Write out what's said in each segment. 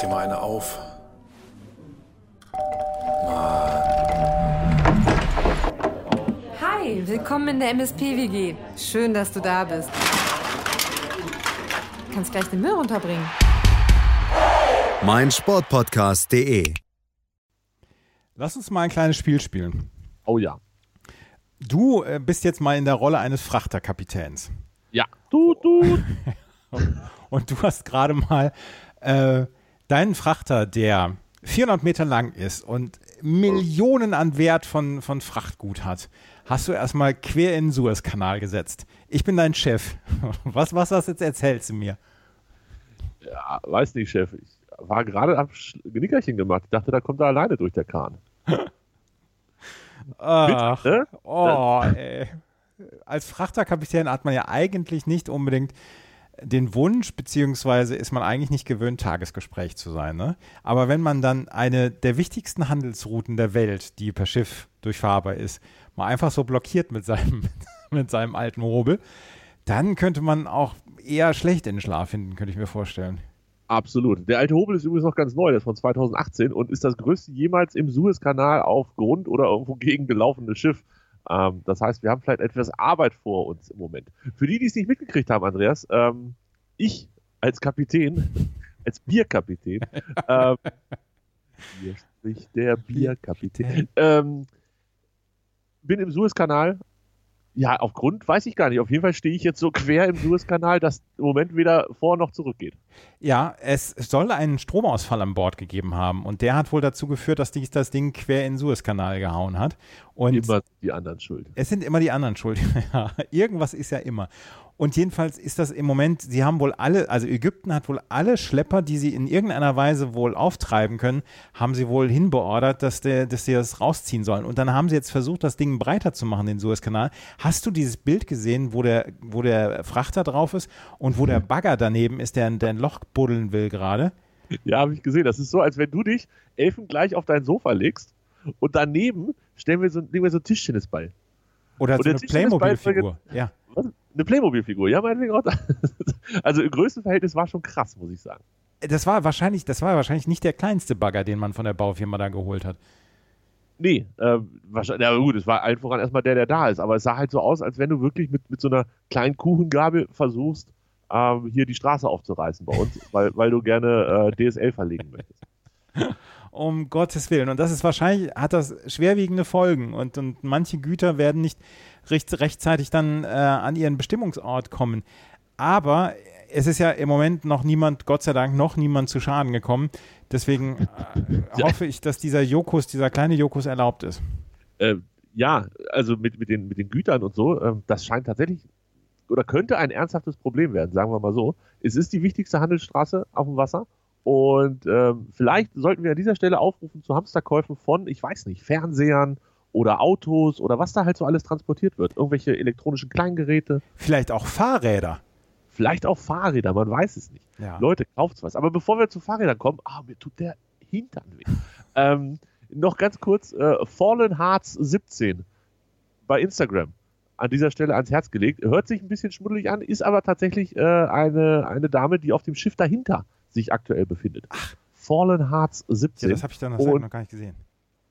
dir mal eine auf. Hi, willkommen in der MSP-WG. Schön, dass du da bist. Du kannst gleich den Müll runterbringen. mein Sportpodcast.de. Lass uns mal ein kleines Spiel spielen. Oh ja. Du äh, bist jetzt mal in der Rolle eines Frachterkapitäns. Ja. Du, du. Und du hast gerade mal äh, deinen Frachter, der 400 Meter lang ist und Millionen an Wert von, von Frachtgut hat, hast du erstmal quer in den Suezkanal gesetzt. Ich bin dein Chef. Was, was das jetzt erzählst du mir? Ja, weiß nicht, Chef. Ich war gerade am Sch- Nickerchen gemacht. Ich dachte, da kommt er alleine durch der Kahn. Ach, Ne? oh, ey. Als Frachterkapitän hat man ja eigentlich nicht unbedingt den Wunsch, beziehungsweise ist man eigentlich nicht gewöhnt, Tagesgespräch zu sein. Ne? Aber wenn man dann eine der wichtigsten Handelsrouten der Welt, die per Schiff durchfahrbar ist, mal einfach so blockiert mit seinem, mit seinem alten Hobel, dann könnte man auch eher schlecht in den Schlaf finden, könnte ich mir vorstellen. Absolut. Der alte Hobel ist übrigens noch ganz neu, der ist von 2018 und ist das größte jemals im Suezkanal auf Grund oder irgendwo gegen gelaufene Schiff. Ähm, das heißt, wir haben vielleicht etwas Arbeit vor uns im Moment. Für die, die es nicht mitgekriegt haben, Andreas, ähm, ich als Kapitän, als Bierkapitän, ähm, hier spricht der Bierkapitän, ähm, bin im Suezkanal. Ja, auf Grund weiß ich gar nicht. Auf jeden Fall stehe ich jetzt so quer im Suezkanal, dass im Moment weder vor noch zurück geht. Ja, es soll einen Stromausfall an Bord gegeben haben und der hat wohl dazu geführt, dass dies das Ding quer in den Suezkanal gehauen hat. Und Immer die anderen schuld. Es sind immer die anderen schuld. Ja, irgendwas ist ja immer. Und jedenfalls ist das im Moment, sie haben wohl alle, also Ägypten hat wohl alle Schlepper, die sie in irgendeiner Weise wohl auftreiben können, haben sie wohl hinbeordert, dass, der, dass sie das rausziehen sollen. Und dann haben sie jetzt versucht, das Ding breiter zu machen, den Suezkanal. Hast du dieses Bild gesehen, wo der, wo der Frachter drauf ist und wo der Bagger daneben ist, der, der ein Loch buddeln will gerade? Ja, habe ich gesehen. Das ist so, als wenn du dich elfengleich auf dein Sofa legst und daneben stellen wir so, legen wir so einen Tischtennisball. Oder Und so eine Playmobil-Figur. Ja. Was? Eine Playmobil-Figur, ja, meinetwegen auch. Also im Größenverhältnis war schon krass, muss ich sagen. Das war wahrscheinlich, das war wahrscheinlich nicht der kleinste Bagger, den man von der Baufirma da geholt hat. Nee, ähm, wahrscheinlich, ja gut, es war allen voran erstmal der, der da ist, aber es sah halt so aus, als wenn du wirklich mit, mit so einer kleinen Kuchengabel versuchst, ähm, hier die Straße aufzureißen bei uns, weil, weil du gerne äh, DSL verlegen möchtest. Um Gottes Willen. Und das ist wahrscheinlich, hat das schwerwiegende Folgen und, und manche Güter werden nicht recht, rechtzeitig dann äh, an ihren Bestimmungsort kommen. Aber es ist ja im Moment noch niemand, Gott sei Dank, noch niemand zu Schaden gekommen. Deswegen äh, hoffe ich, dass dieser Jokus, dieser kleine Jokus erlaubt ist. Äh, ja, also mit, mit, den, mit den Gütern und so, ähm, das scheint tatsächlich oder könnte ein ernsthaftes Problem werden, sagen wir mal so. Es ist die wichtigste Handelsstraße auf dem Wasser und ähm, vielleicht sollten wir an dieser Stelle aufrufen zu Hamsterkäufen von, ich weiß nicht, Fernsehern oder Autos oder was da halt so alles transportiert wird. Irgendwelche elektronischen Kleingeräte, Vielleicht auch Fahrräder. vielleicht auch Fahrräder, man weiß es nicht. Ja. Leute, kauft's was. Aber bevor wir zu Fahrrädern kommen, ah, mir tut der Hintern weh. ähm, noch ganz kurz, äh, Fallen Hearts 17 bei Instagram an dieser Stelle ans Herz gelegt. Hört sich ein bisschen schmuddelig an, ist aber tatsächlich äh, eine, eine Dame, die auf dem Schiff dahinter sich aktuell befindet. Fallen Hearts Ja, 17. das habe ich dann Und- noch gar nicht gesehen.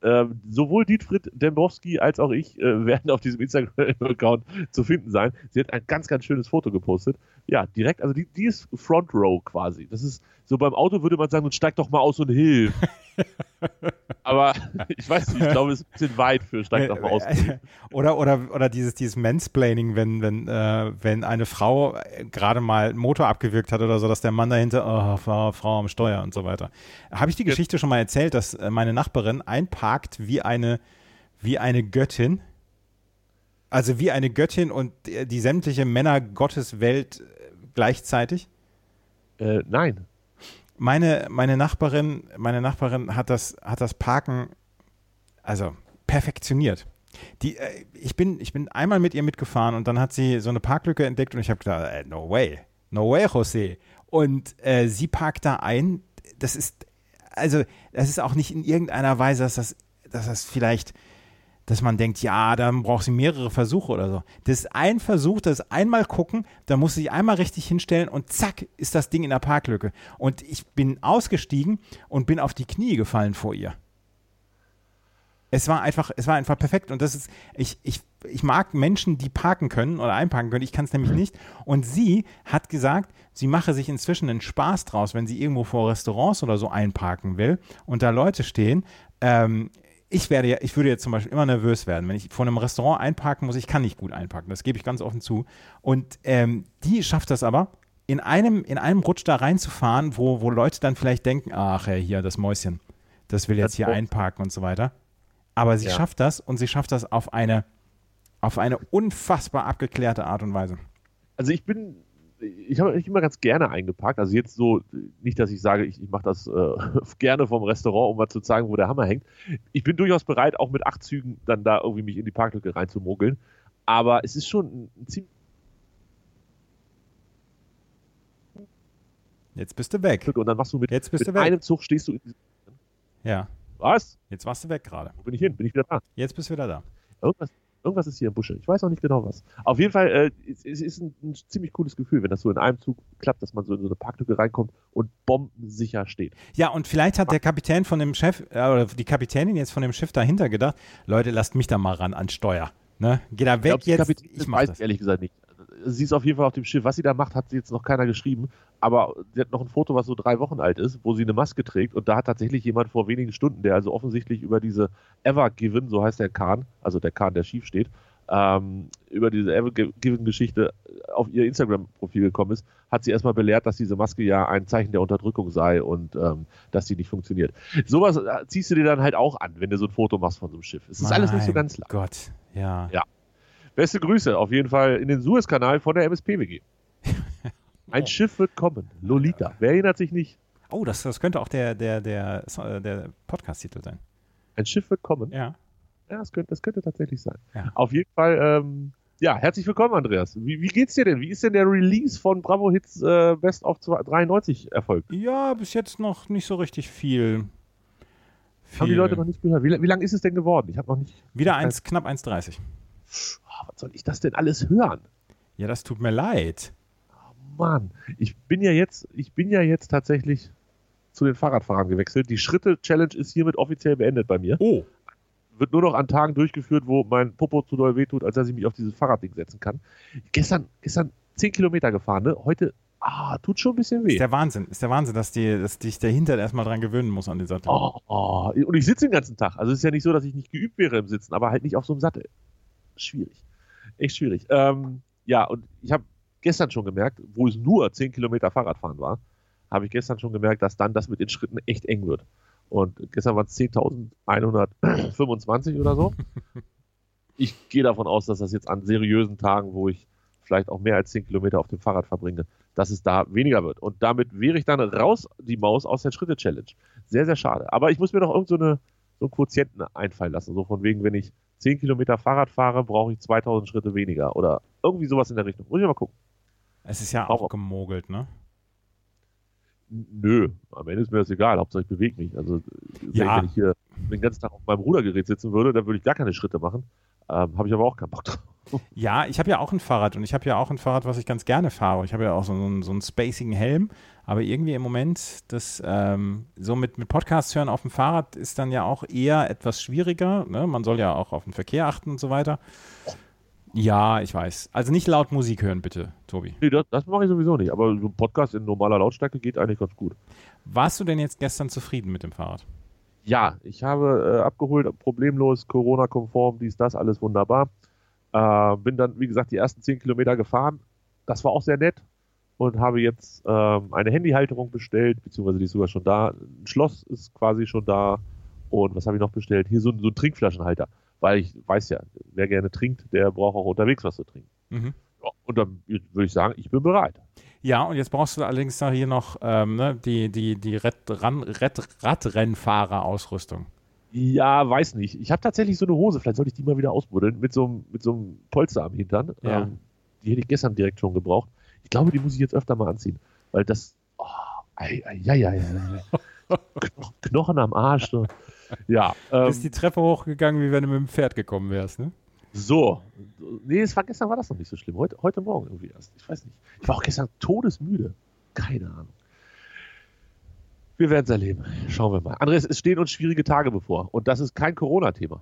Ähm, sowohl Dietfried Dembowski als auch ich äh, werden auf diesem Instagram-Account zu finden sein. Sie hat ein ganz, ganz schönes Foto gepostet. Ja, direkt, also die, die ist Front Row quasi. Das ist so beim Auto würde man sagen, nun steig doch mal aus und hilf. Aber ich weiß nicht, ich glaube, es ist ein bisschen weit für steig doch mal aus. Oder, oder, oder dieses, dieses Mansplaining, wenn, wenn, äh, wenn eine Frau äh, gerade mal einen Motor abgewürgt hat oder so, dass der Mann dahinter, oh, Frau, Frau am Steuer und so weiter. Habe ich die. Geschichte schon mal erzählt, dass äh, meine Nachbarin einparkt wie eine, wie eine Göttin? Also wie eine Göttin und äh, die sämtliche Männer Gottes Welt gleichzeitig? Äh, nein. Meine, meine Nachbarin, meine Nachbarin hat das, hat das Parken, also perfektioniert. Die, äh, ich, bin, ich bin einmal mit ihr mitgefahren und dann hat sie so eine Parklücke entdeckt und ich habe gedacht, äh, no way, no way, José. Und äh, sie parkt da ein. Das ist, also, das ist auch nicht in irgendeiner Weise, dass das, dass das vielleicht, dass man denkt, ja, dann braucht sie mehrere Versuche oder so. Das ist ein Versuch, das ist einmal gucken, da muss sie sich einmal richtig hinstellen und zack, ist das Ding in der Parklücke. Und ich bin ausgestiegen und bin auf die Knie gefallen vor ihr. Es war einfach, es war einfach perfekt. Und das ist, ich, ich, ich mag Menschen, die parken können oder einparken können. Ich kann es nämlich nicht. Und sie hat gesagt, sie mache sich inzwischen einen Spaß draus, wenn sie irgendwo vor Restaurants oder so einparken will und da Leute stehen. Ähm, ich werde ja, ich würde jetzt zum Beispiel immer nervös werden, wenn ich vor einem Restaurant einparken muss. Ich kann nicht gut einparken, das gebe ich ganz offen zu. Und ähm, die schafft das aber, in einem, in einem Rutsch da reinzufahren, wo, wo Leute dann vielleicht denken, ach ja, hier das Mäuschen, das will jetzt hier einparken und so weiter. Aber sie ja. schafft das und sie schafft das auf eine, auf eine unfassbar abgeklärte Art und Weise. Also ich bin, ich habe immer ganz gerne eingepackt. Also jetzt so, nicht, dass ich sage, ich, ich mache das äh, gerne vom Restaurant, um mal zu zeigen, wo der Hammer hängt. Ich bin durchaus bereit, auch mit acht Zügen dann da irgendwie mich in die Parklücke reinzumogeln. Aber es ist schon ein, ziemlich Jetzt bist du weg. Und dann machst du mit, Jetzt bist mit du weg. einem Zug stehst du. Ja. Was? Jetzt warst du weg gerade. Wo bin ich hin? Bin ich wieder da? Jetzt bist du wieder da. Irgendwas, irgendwas ist hier im Busche. Ich weiß auch nicht genau was. Auf jeden Fall, äh, es, es ist ein, ein, ziemlich cooles Gefühl, wenn das so in einem Zug klappt, dass man so in so eine Parklücke reinkommt und bombensicher steht. Ja, und vielleicht hat der Kapitän von dem Chef, äh, oder die Kapitänin jetzt von dem Schiff dahinter gedacht, Leute, lasst mich da mal ran an Steuer. Ne? Geh da weg ich glaub, jetzt. Kapitän ich weiß das. ehrlich gesagt nicht sie ist auf jeden Fall auf dem Schiff. Was sie da macht, hat sie jetzt noch keiner geschrieben. Aber sie hat noch ein Foto, was so drei Wochen alt ist, wo sie eine Maske trägt. Und da hat tatsächlich jemand vor wenigen Stunden, der also offensichtlich über diese Ever Given, so heißt der Kahn, also der Kahn, der schief steht, ähm, über diese Ever Given-Geschichte auf ihr Instagram-Profil gekommen ist, hat sie erstmal belehrt, dass diese Maske ja ein Zeichen der Unterdrückung sei und ähm, dass sie nicht funktioniert. Sowas äh, ziehst du dir dann halt auch an, wenn du so ein Foto machst von so einem Schiff. Es ist mein alles nicht so ganz klar. Gott, ja. Ja. Beste Grüße auf jeden Fall in den Suezkanal von der MSPWG. Ein oh. Schiff wird kommen. Lolita. Wer erinnert sich nicht? Oh, das, das könnte auch der, der, der, der Podcast-Titel sein. Ein Schiff wird kommen? Ja. Ja, das könnte, das könnte tatsächlich sein. Ja. Auf jeden Fall, ähm, ja, herzlich willkommen, Andreas. Wie, wie, geht's dir denn? Wie ist denn der Release von Bravo Hits äh, Best of 93 erfolgt? Ja, bis jetzt noch nicht so richtig viel. viel. Haben die Leute noch nicht gehört? Wie, wie lang ist es denn geworden? Ich habe noch nicht. Wieder eins, knapp 1,30 oh, was soll ich das denn alles hören? Ja, das tut mir leid. Oh Mann, ich bin ja jetzt, ich bin ja jetzt tatsächlich zu den Fahrradfahrern gewechselt. Die Schritte-Challenge ist hiermit offiziell beendet bei mir. Oh. Wird nur noch an Tagen durchgeführt, wo mein Popo zu doll wehtut, als dass ich mich auf dieses Fahrradding setzen kann. Gestern, gestern 10 Kilometer gefahren, ne? Heute ah, tut schon ein bisschen weh. Ist der Wahnsinn, ist der Wahnsinn, dass, die, dass dich der Hintern erstmal dran gewöhnen muss an den Sattel. Oh, oh. Und ich sitze den ganzen Tag. Also es ist ja nicht so, dass ich nicht geübt wäre im Sitzen, aber halt nicht auf so einem Sattel schwierig. Echt schwierig. Ähm, ja, und ich habe gestern schon gemerkt, wo es nur 10 Kilometer Fahrradfahren war, habe ich gestern schon gemerkt, dass dann das mit den Schritten echt eng wird. Und gestern waren es 10.125 oder so. Ich gehe davon aus, dass das jetzt an seriösen Tagen, wo ich vielleicht auch mehr als 10 Kilometer auf dem Fahrrad verbringe, dass es da weniger wird. Und damit wäre ich dann raus, die Maus, aus der Schritte-Challenge. Sehr, sehr schade. Aber ich muss mir noch irgend so, eine, so einen Quotienten einfallen lassen. So von wegen, wenn ich 10 Kilometer Fahrrad fahre, brauche ich 2000 Schritte weniger. Oder irgendwie sowas in der Richtung. Muss ich mal gucken. Es ist ja auch, auch gemogelt, ne? Nö, am Ende ist mir das egal. Hauptsache ich bewege mich. Also, ja. wenn ich hier den ganzen Tag auf meinem Rudergerät sitzen würde, dann würde ich gar keine Schritte machen. Ähm, habe ich aber auch keinen Bock drauf. Ja, ich habe ja auch ein Fahrrad und ich habe ja auch ein Fahrrad, was ich ganz gerne fahre. Ich habe ja auch so einen, so einen spacigen Helm, aber irgendwie im Moment, das ähm, so mit, mit Podcasts hören auf dem Fahrrad ist dann ja auch eher etwas schwieriger. Ne? Man soll ja auch auf den Verkehr achten und so weiter. Ja, ich weiß. Also nicht laut Musik hören, bitte, Tobi. Nee, das, das mache ich sowieso nicht. Aber so ein Podcast in normaler Lautstärke geht eigentlich ganz gut. Warst du denn jetzt gestern zufrieden mit dem Fahrrad? Ja, ich habe äh, abgeholt, problemlos, Corona-konform, dies, das, alles wunderbar. Äh, bin dann, wie gesagt, die ersten zehn Kilometer gefahren. Das war auch sehr nett und habe jetzt ähm, eine Handyhalterung bestellt, beziehungsweise die ist sogar schon da. Ein Schloss ist quasi schon da. Und was habe ich noch bestellt? Hier so, so ein Trinkflaschenhalter. Weil ich weiß ja, wer gerne trinkt, der braucht auch unterwegs was zu trinken. Mhm. Ja, und dann würde ich sagen, ich bin bereit. Ja, und jetzt brauchst du allerdings da hier noch ähm, ne, die, die, die Radrennfahrer-Ausrüstung. Ja, weiß nicht. Ich habe tatsächlich so eine Hose, vielleicht sollte ich die mal wieder ausbuddeln, mit so, mit so einem Polster am Hintern. Ja. Ähm, die hätte ich gestern direkt schon gebraucht. Ich glaube, die muss ich jetzt öfter mal anziehen, weil das. Oh, ei, ei, ei, ei, Kno Knochen am Arsch. So. Ja. Ähm, Bist die Treppe hochgegangen, wie wenn du mit dem Pferd gekommen wärst, ne? So. Nee, es war, gestern war das noch nicht so schlimm. Heute, heute Morgen irgendwie erst. Ich weiß nicht. Ich war auch gestern todesmüde. Keine Ahnung. Wir werden es erleben. Schauen wir mal. Andreas, es stehen uns schwierige Tage bevor. Und das ist kein Corona-Thema.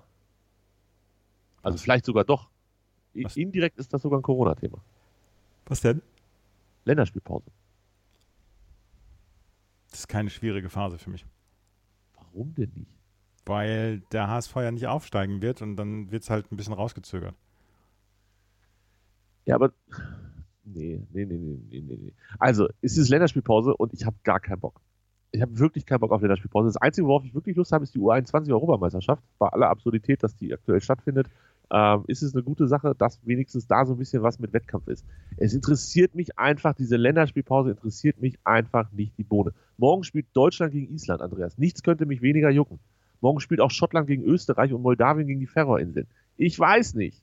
Also vielleicht sogar doch. Was? Indirekt ist das sogar ein Corona-Thema. Was denn? Länderspielpause. Das ist keine schwierige Phase für mich. Warum denn nicht? Weil der HSV ja nicht aufsteigen wird und dann wird es halt ein bisschen rausgezögert. Ja, aber. Nee, nee, nee, nee, nee, nee. Also, es ist Länderspielpause und ich habe gar keinen Bock. Ich habe wirklich keinen Bock auf Länderspielpause. Das Einzige, worauf ich wirklich Lust habe, ist die U21-Europameisterschaft. Bei aller Absurdität, dass die aktuell stattfindet, ähm, ist es eine gute Sache, dass wenigstens da so ein bisschen was mit Wettkampf ist. Es interessiert mich einfach, diese Länderspielpause interessiert mich einfach nicht die Bohne. Morgen spielt Deutschland gegen Island, Andreas. Nichts könnte mich weniger jucken. Morgen spielt auch Schottland gegen Österreich und Moldawien gegen die Färöerinseln. Ich weiß nicht.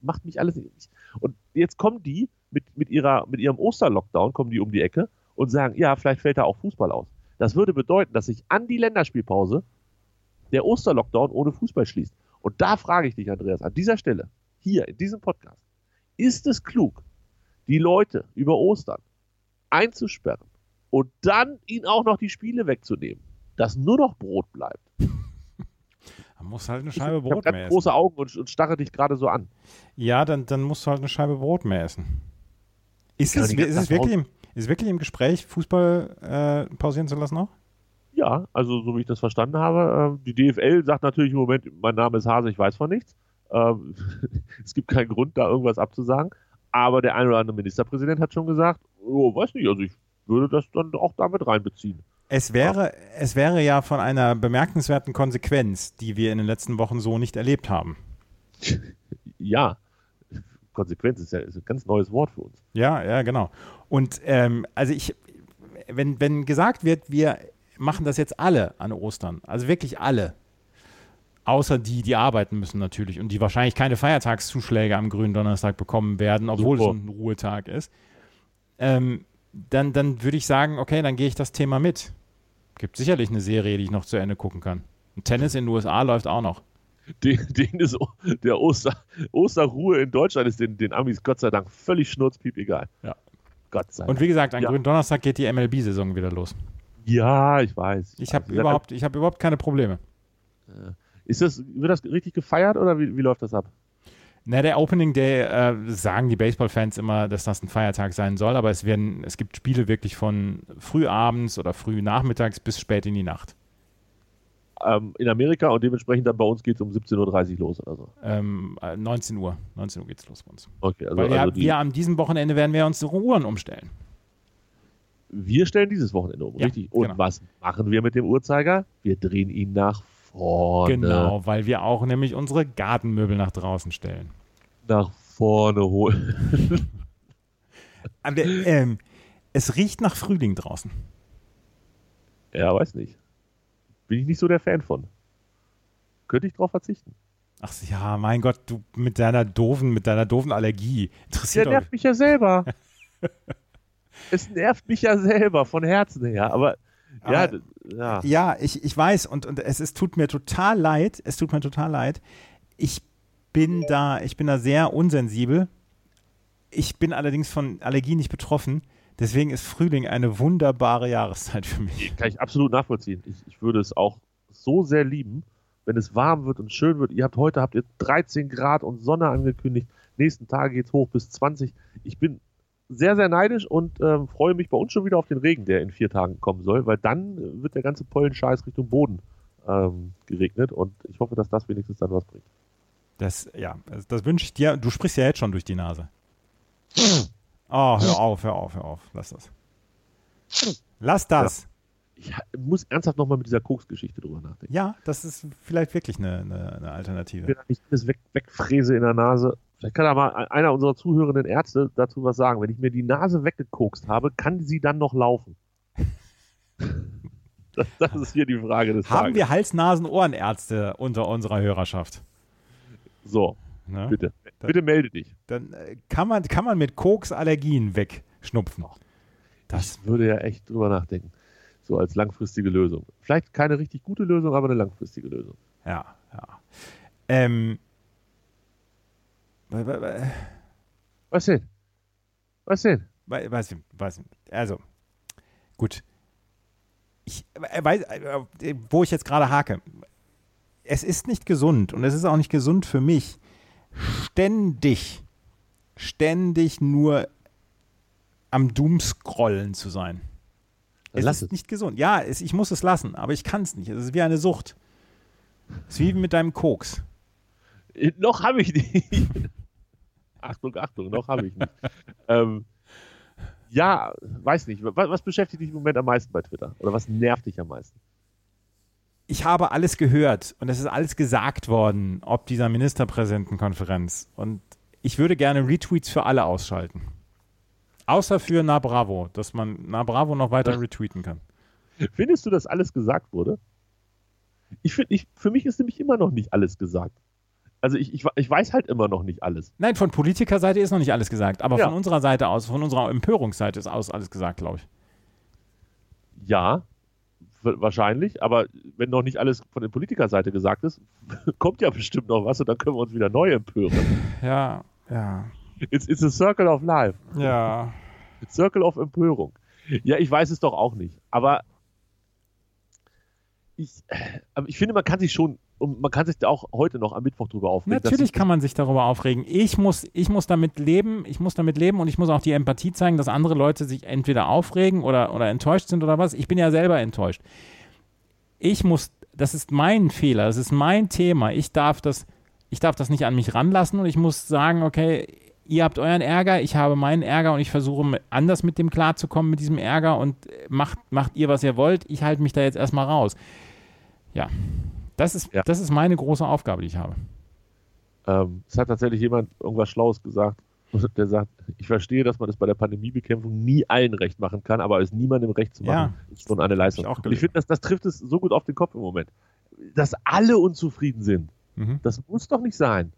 Macht mich alles nicht. Und jetzt kommen die mit, mit, ihrer, mit ihrem Osterlockdown, kommen die um die Ecke und sagen, ja, vielleicht fällt da auch Fußball aus. Das würde bedeuten, dass sich an die Länderspielpause der Osterlockdown ohne Fußball schließt. Und da frage ich dich, Andreas, an dieser Stelle, hier in diesem Podcast, ist es klug, die Leute über Ostern einzusperren und dann ihnen auch noch die Spiele wegzunehmen? Dass nur noch Brot bleibt. Man muss halt eine Scheibe ich, Brot ich mehr essen. große Augen und, und starre dich gerade so an. Ja, dann, dann musst du halt eine Scheibe Brot mehr essen. Ist, es, ist, es wirklich im, ist wirklich im Gespräch, Fußball äh, pausieren zu lassen auch? Ja, also so wie ich das verstanden habe. Äh, die DFL sagt natürlich im Moment, mein Name ist Hase, ich weiß von nichts. Ähm, es gibt keinen Grund, da irgendwas abzusagen. Aber der ein oder andere Ministerpräsident hat schon gesagt, oh, weiß nicht, also ich würde das dann auch damit reinbeziehen. Es wäre, es wäre ja von einer bemerkenswerten Konsequenz, die wir in den letzten Wochen so nicht erlebt haben. Ja, Konsequenz ist ja ist ein ganz neues Wort für uns. Ja, ja, genau. Und ähm, also ich, wenn, wenn gesagt wird, wir machen das jetzt alle an Ostern, also wirklich alle, außer die, die arbeiten müssen natürlich und die wahrscheinlich keine Feiertagszuschläge am grünen Donnerstag bekommen werden, obwohl Super. es ein Ruhetag ist, ähm, dann, dann würde ich sagen, okay, dann gehe ich das Thema mit. Gibt sicherlich eine Serie, die ich noch zu Ende gucken kann. Und Tennis in den USA läuft auch noch. Den, den ist der Oster, Osterruhe in Deutschland ist den, den Amis Gott sei Dank völlig schnurzpiep egal. Ja. Gott sei Dank. Und wie gesagt, am ja. grünen Donnerstag geht die MLB-Saison wieder los. Ja, ich weiß. Ich habe also, überhaupt, hab überhaupt keine Probleme. Äh, ist das, wird das richtig gefeiert oder wie, wie läuft das ab? Na, der Opening Day äh, sagen die Baseball-Fans immer, dass das ein Feiertag sein soll, aber es werden, es gibt Spiele wirklich von früh abends oder früh nachmittags bis spät in die Nacht. Ähm, in Amerika und dementsprechend dann bei uns geht es um 17.30 Uhr los oder so. Ähm, 19 äh, Uhr. 19 Uhr geht es los bei uns. Okay, also, Weil wir, also wir an diesem Wochenende werden wir uns die Uhren umstellen. Wir stellen dieses Wochenende um, ja, richtig. Und genau. was machen wir mit dem Uhrzeiger? Wir drehen ihn nach vorne. Genau, weil wir auch nämlich unsere Gartenmöbel nach draußen stellen. Nach vorne holen. Aber ähm, es riecht nach Frühling draußen. Ja, weiß nicht. Bin ich nicht so der Fan von. Könnte ich drauf verzichten. Ach ja, mein Gott, du mit deiner doofen, mit deiner doofen Allergie. Interessiert Der nervt mich ja selber. es nervt mich ja selber, von Herzen her. Aber ja, ja. ja ich, ich weiß und, und es, es tut mir total leid. Es tut mir total leid. Ich bin da, ich bin da sehr unsensibel. Ich bin allerdings von Allergie nicht betroffen. Deswegen ist Frühling eine wunderbare Jahreszeit für mich. Kann ich absolut nachvollziehen. Ich, ich würde es auch so sehr lieben, wenn es warm wird und schön wird. Ihr habt heute habt ihr 13 Grad und Sonne angekündigt. Nächsten Tage geht es hoch bis 20. Ich bin sehr, sehr neidisch und ähm, freue mich bei uns schon wieder auf den Regen, der in vier Tagen kommen soll, weil dann wird der ganze Pollenscheiß Richtung Boden ähm, geregnet und ich hoffe, dass das wenigstens dann was bringt. Das, ja, das, das wünsche ich dir. Du sprichst ja jetzt schon durch die Nase. Oh, hör auf, hör auf, hör auf. Lass das. Lass das. Ja. Ich muss ernsthaft nochmal mit dieser Koks-Geschichte drüber nachdenken. Ja, das ist vielleicht wirklich eine, eine, eine Alternative. Wenn ich das weg, wegfräse in der Nase, Vielleicht kann da mal einer unserer zuhörenden Ärzte dazu was sagen. Wenn ich mir die Nase weggekokst habe, kann sie dann noch laufen? das, das, ist hier die Frage des Haben Tages. wir Hals-Nasen-Ohrenärzte unter unserer Hörerschaft? So, ne? bitte. Dann, bitte melde dich. Dann äh, kann man, kann man mit Koks Allergien wegschnupfen. Das ich würde ja echt drüber nachdenken. So als langfristige Lösung. Vielleicht keine richtig gute Lösung, aber eine langfristige Lösung. Ja, ja. Ähm, Was denn? Was denn? Weiß, weiß, weiß, also, gut. Ich äh, weiß, äh, wo ich jetzt gerade hake. Es ist nicht gesund und es ist auch nicht gesund für mich, ständig, ständig nur am Doomscrollen zu sein. Es lass ist es. nicht gesund. Ja, es, ich muss es lassen, aber ich kann es nicht. Es ist wie eine Sucht. Es ist wie mit deinem Koks. Äh, Noch habe ich nicht. Achtung, Achtung, noch habe ich nicht. ähm, ja, weiß nicht. Was, was beschäftigt dich im Moment am meisten bei Twitter? Oder was nervt dich am meisten? ich habe alles gehört und es ist alles gesagt worden, ob dieser Ministerpräsidentenkonferenz. Und ich würde gerne Retweets für alle ausschalten. Außer für Na Bravo, dass man Na Bravo noch weiter retweeten kann. Findest du, dass alles gesagt wurde? Ich finde, ich, für mich ist nämlich immer noch nicht alles gesagt. Also ich, ich, ich weiß halt immer noch nicht alles. Nein, von Politikerseite ist noch nicht alles gesagt, aber Ja. von unserer Seite aus, von unserer Empörungsseite ist aus alles gesagt, glaube ich. Ja, wahrscheinlich, aber wenn noch nicht alles von der Politikerseite gesagt ist, kommt ja bestimmt noch was und dann können wir uns wieder neu empören. Ja, ja, It's, it's a circle of life. ja. Circle of Empörung. Ja, ich weiß es doch auch nicht. Aber ich, aber ich finde, man kann sich schon, und man kann sich da auch heute noch am Mittwoch drüber aufregen. Natürlich kann man sich darüber aufregen. Ich muss, ich muss damit leben, ich muss damit leben und ich muss auch die Empathie zeigen, dass andere Leute sich entweder aufregen oder, oder enttäuscht sind oder was. Ich bin ja selber enttäuscht. Ich muss, das ist mein Fehler, das ist mein Thema. Ich darf das, ich darf das nicht an mich ranlassen und ich muss sagen, okay, ihr habt euren Ärger, ich habe meinen Ärger und ich versuche anders mit dem klarzukommen, mit diesem Ärger und äh, macht, macht ihr, was ihr wollt. Ich halte mich da jetzt erstmal raus. Ja. Das ist, Ja. das ist meine große Aufgabe, die ich habe. Ähm, es hat tatsächlich jemand irgendwas Schlaues gesagt. Der sagt, ich verstehe, dass man es bei der Pandemiebekämpfung nie allen recht machen kann, aber es niemandem recht zu machen, ist schon eine Leistung. Ich ich finde, das, das trifft es so gut auf den Kopf im Moment. Dass alle unzufrieden sind. Mhm. Das muss doch nicht sein.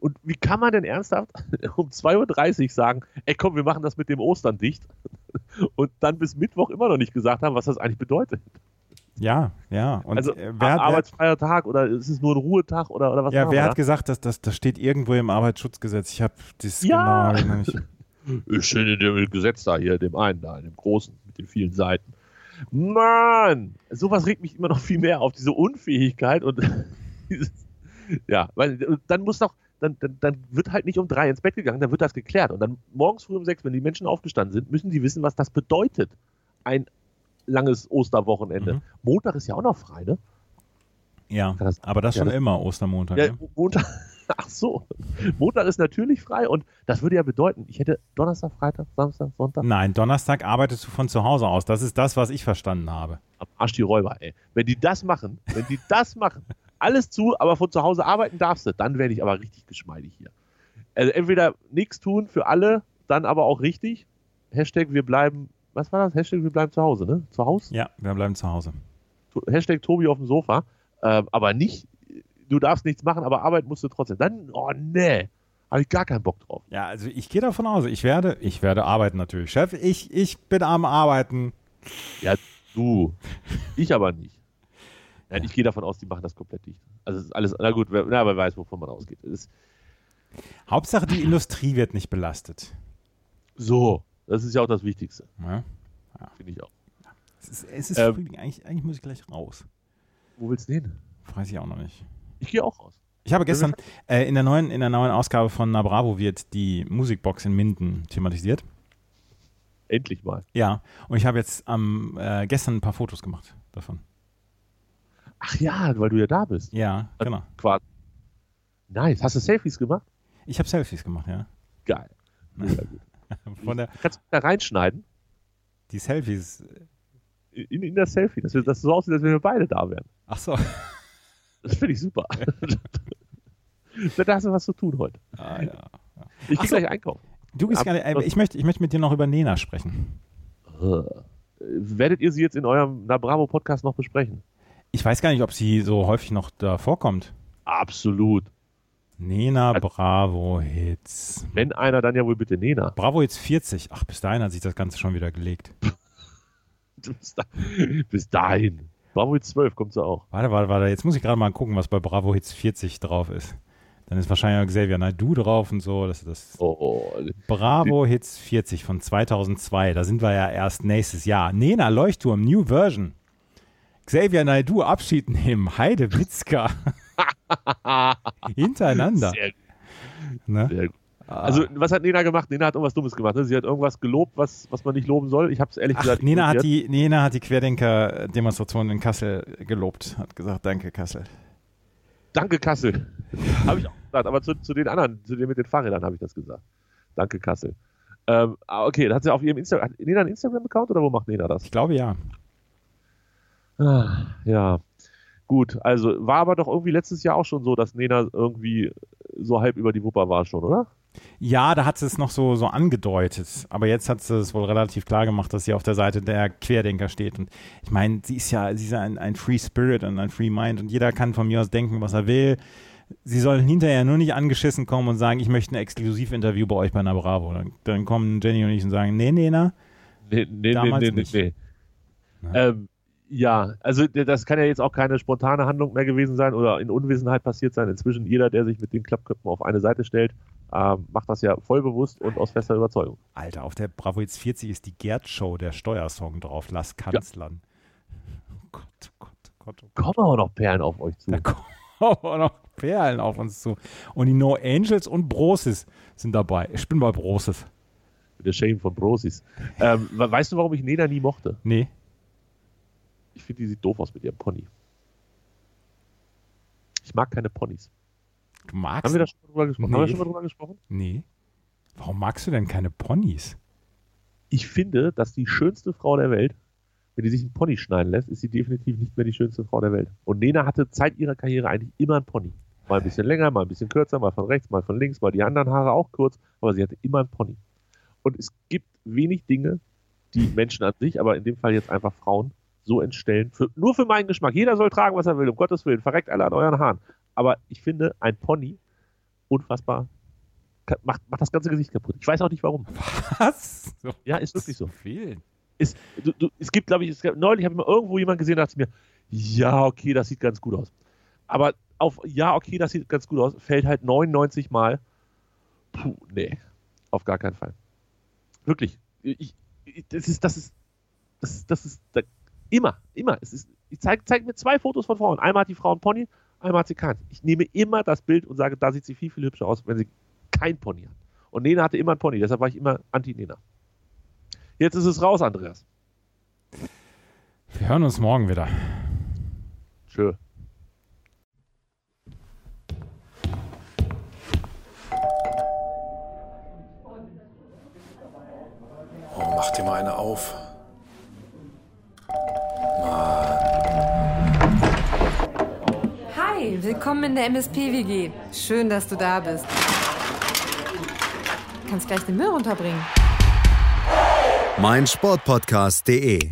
Und wie kann man denn ernsthaft um 2.30 Uhr sagen, ey komm, wir machen das mit dem Ostern dicht und dann bis Mittwoch immer noch nicht gesagt haben, was das eigentlich bedeutet? Ja, ja. Und also äh, wer, hat, arbeitsfreier Tag oder ist es nur ein Ruhetag oder, oder was ja, wer wir hat gesagt, dass das, das steht irgendwo im Arbeitsschutzgesetz? Ich habe das Ja. genau da? Ist schön in dem Gesetz da hier, dem einen da, dem großen mit den vielen Seiten. Mann, sowas regt mich immer noch viel mehr auf, diese Unfähigkeit und dieses, ja, weil dann muss doch, dann, dann, dann wird halt nicht um drei ins Bett gegangen, dann wird das geklärt. Und dann morgens früh um sechs, wenn die Menschen aufgestanden sind, müssen die wissen, was das bedeutet. Ein langes Osterwochenende. Mhm. Montag ist ja auch noch frei, ne? Ja, Das- aber das ja, schon das- immer Ostermontag. Ja, Ja, Montag. Ach so. Montag ist natürlich frei und das würde ja bedeuten, ich hätte Donnerstag, Freitag, Samstag, Sonntag. Nein, Donnerstag arbeitest du von zu Hause aus. Das ist das, was ich verstanden habe. Am Arsch die Räuber, ey. Wenn die das machen, wenn die das machen, alles zu, aber von zu Hause arbeiten darfst du, dann werde ich aber richtig geschmeidig hier. Also entweder nichts tun für alle, dann aber auch richtig. Hashtag wir bleiben, was war das? Hashtag wir bleiben zu Hause, ne? Zu Hause? Ja, wir bleiben zu Hause. Hashtag Tobi auf dem Sofa. Ähm, aber nicht, du darfst nichts machen, aber arbeiten musst du trotzdem. Dann, oh nee, habe ich gar keinen Bock drauf. Ja, also ich gehe davon aus, ich werde, ich werde arbeiten natürlich. Chef, ich, ich bin am Arbeiten. Ja, du. Ich aber nicht. Nein, ich gehe davon aus, die machen das komplett dicht. Also es ist alles, na gut, wer, na, wer weiß, wovon man ausgeht. Es ist Hauptsache, die Industrie wird nicht belastet. so, das ist ja auch das Wichtigste, Ja? finde ich auch. Es ist, es ist Ähm. Frühling. Eigentlich, eigentlich muss ich gleich raus. Wo willst du hin? Weiß ich auch noch nicht. Ich gehe auch raus. Ich habe gestern äh, in, der neuen, in der neuen Ausgabe von Na Bravo wird die Musikbox in Minden thematisiert. Endlich mal. Ja, und ich habe jetzt am äh, gestern ein paar Fotos gemacht davon. Ach ja, weil du ja da bist. Ja, genau. Quasi. Nice. Hast du Selfies gemacht? Ich habe Selfies gemacht, ja. Geil. Mega gut. Von der, Kannst du da reinschneiden? die Selfies. In, in das Selfie, dass, wir, dass es so aussieht, als wenn wir beide da wären. Ach so. Das finde ich super. da hast du was zu tun heute. Ah, ja. Ich gehe so. gleich einkaufen. Du Ab- gerne, äh, ich möchte, ich möchte mit dir noch über Nena sprechen. Äh, Werdet ihr sie jetzt in eurem Na Bravo Podcast noch besprechen? Ich weiß gar nicht, ob sie so häufig noch da vorkommt. Absolut. Nena Bravo Hits. Wenn einer, dann ja wohl bitte Nena. Bravo Hits 40. Ach, bis dahin hat sich das Ganze schon wieder gelegt. bis, da, bis dahin. Bravo Hits 12 kommt sie auch. Warte, warte, warte. Jetzt muss ich gerade mal gucken, was bei Bravo Hits 40 drauf ist. Dann ist wahrscheinlich auch Xavier Naidoo drauf und so. Das, das Oh, oh. Bravo Hits 40 von 2002. Da sind wir ja erst nächstes Jahr. Nena Leuchtturm, New Version. Xavier Naidoo Abschied nehmen. Heide Witzka. Hintereinander. Sehr, Ne? sehr gut. Also, was hat Nena gemacht? Nena hat irgendwas Dummes gemacht. Ne? Sie hat irgendwas gelobt, was, was man nicht loben soll. Ich habe es ehrlich Ach, gesagt Nena hat, die, Nena hat die Querdenker-Demonstration in Kassel gelobt. Hat gesagt, danke Kassel. Danke, Kassel. habe ich auch gesagt. Aber zu, zu den anderen, zu denen mit den Fahrrädern habe ich das gesagt. Danke, Kassel. Ähm, ah, okay, dann hat sie auf ihrem Instagram. Hat Nena einen Instagram-Account oder wo macht Nena das? Ich glaube ja. Ah, ja. Gut, also war aber doch irgendwie letztes Jahr auch schon so, dass Nena irgendwie so halb über die Wupper war schon, oder? Ja, da hat sie es noch so, so angedeutet. Aber jetzt hat sie es wohl relativ klar gemacht, dass sie auf der Seite der Querdenker steht. Und ich meine, sie ist ja, sie ist ja ein, ein Free Spirit und ein Free Mind und jeder kann von mir aus denken, was er will. Sie sollen hinterher nur nicht angeschissen kommen und sagen, ich möchte ein Exklusivinterview bei euch bei einer Bravo. Dann, dann kommen Jenny und ich und sagen, nee, Nena, Nee, nee, nee, Damals nee, nee, nicht. nee. Ähm, ja, also das kann ja jetzt auch keine spontane Handlung mehr gewesen sein oder in Unwissenheit passiert sein. Inzwischen jeder, der sich mit den Klappköpfen auf eine Seite stellt, ähm, macht das ja voll bewusst und aus fester Überzeugung. Alter, auf der Bravo jetzt 40 ist die Gerd-Show, der Steuersong drauf, Lass Kanzlern. Oh Gott, oh Gott, oh Gott, oh Gott. Kommen auch noch Perlen auf euch zu. Da kommen auch noch Perlen auf uns zu. Und die No Angels und Brosis sind dabei. Ich bin bei Brosis. Der Shame von Brosis. Ähm, we- weißt du, warum ich Nena nie mochte? Nee. Ich finde, die sieht doof aus mit ihrem Pony. Ich mag keine Ponys. Du magst. Haben wir da schon mal drüber gesprochen? Nee. Haben wir schon mal drüber gesprochen? nee. Warum magst du denn keine Ponys? Ich finde, dass die schönste Frau der Welt, wenn die sich einen Pony schneiden lässt, ist sie definitiv nicht mehr die schönste Frau der Welt. Und Nena hatte Zeit ihrer Karriere eigentlich immer einen Pony. Mal ein bisschen länger, mal ein bisschen kürzer, mal von rechts, mal von links, mal die anderen Haare auch kurz, aber sie hatte immer einen Pony. Und es gibt wenig Dinge, die Menschen an sich, aber in dem Fall jetzt einfach Frauen, so entstellen. Für, nur für meinen Geschmack. Jeder soll tragen, was er will, um Gottes Willen. Verreckt alle an euren Haaren. Aber ich finde, ein Pony, unfassbar, macht, macht das ganze Gesicht kaputt. Ich weiß auch nicht warum. Was? Ja, ist wirklich so. viel. ist, du, du, es gibt, glaube ich, es gab, neulich habe ich mal irgendwo jemand gesehen, da dachte ich mir, ja, okay, das sieht ganz gut aus. Aber auf, ja, okay, das sieht ganz gut aus, fällt halt 99 Mal, puh, nee, auf gar keinen Fall. Wirklich. Ich, ich, das ist, das ist, das ist, das ist, da, immer, immer. Es ist, ich zeige zeig mir zwei Fotos von Frauen. Einmal hat die Frau einen Pony, einmal hat sie keins. Ich nehme immer das Bild und sage, da sieht sie viel, viel hübscher aus, wenn sie kein Pony hat. Und Nena hatte immer einen Pony, deshalb war ich immer anti-Nena. Jetzt ist es raus, Andreas. Wir hören uns morgen wieder. Tschö. Oh, mach dir mal eine auf. Willkommen in der MSP-WG. Schön, dass du da bist. Kannst gleich den Müll runterbringen. meinsportpodcast.de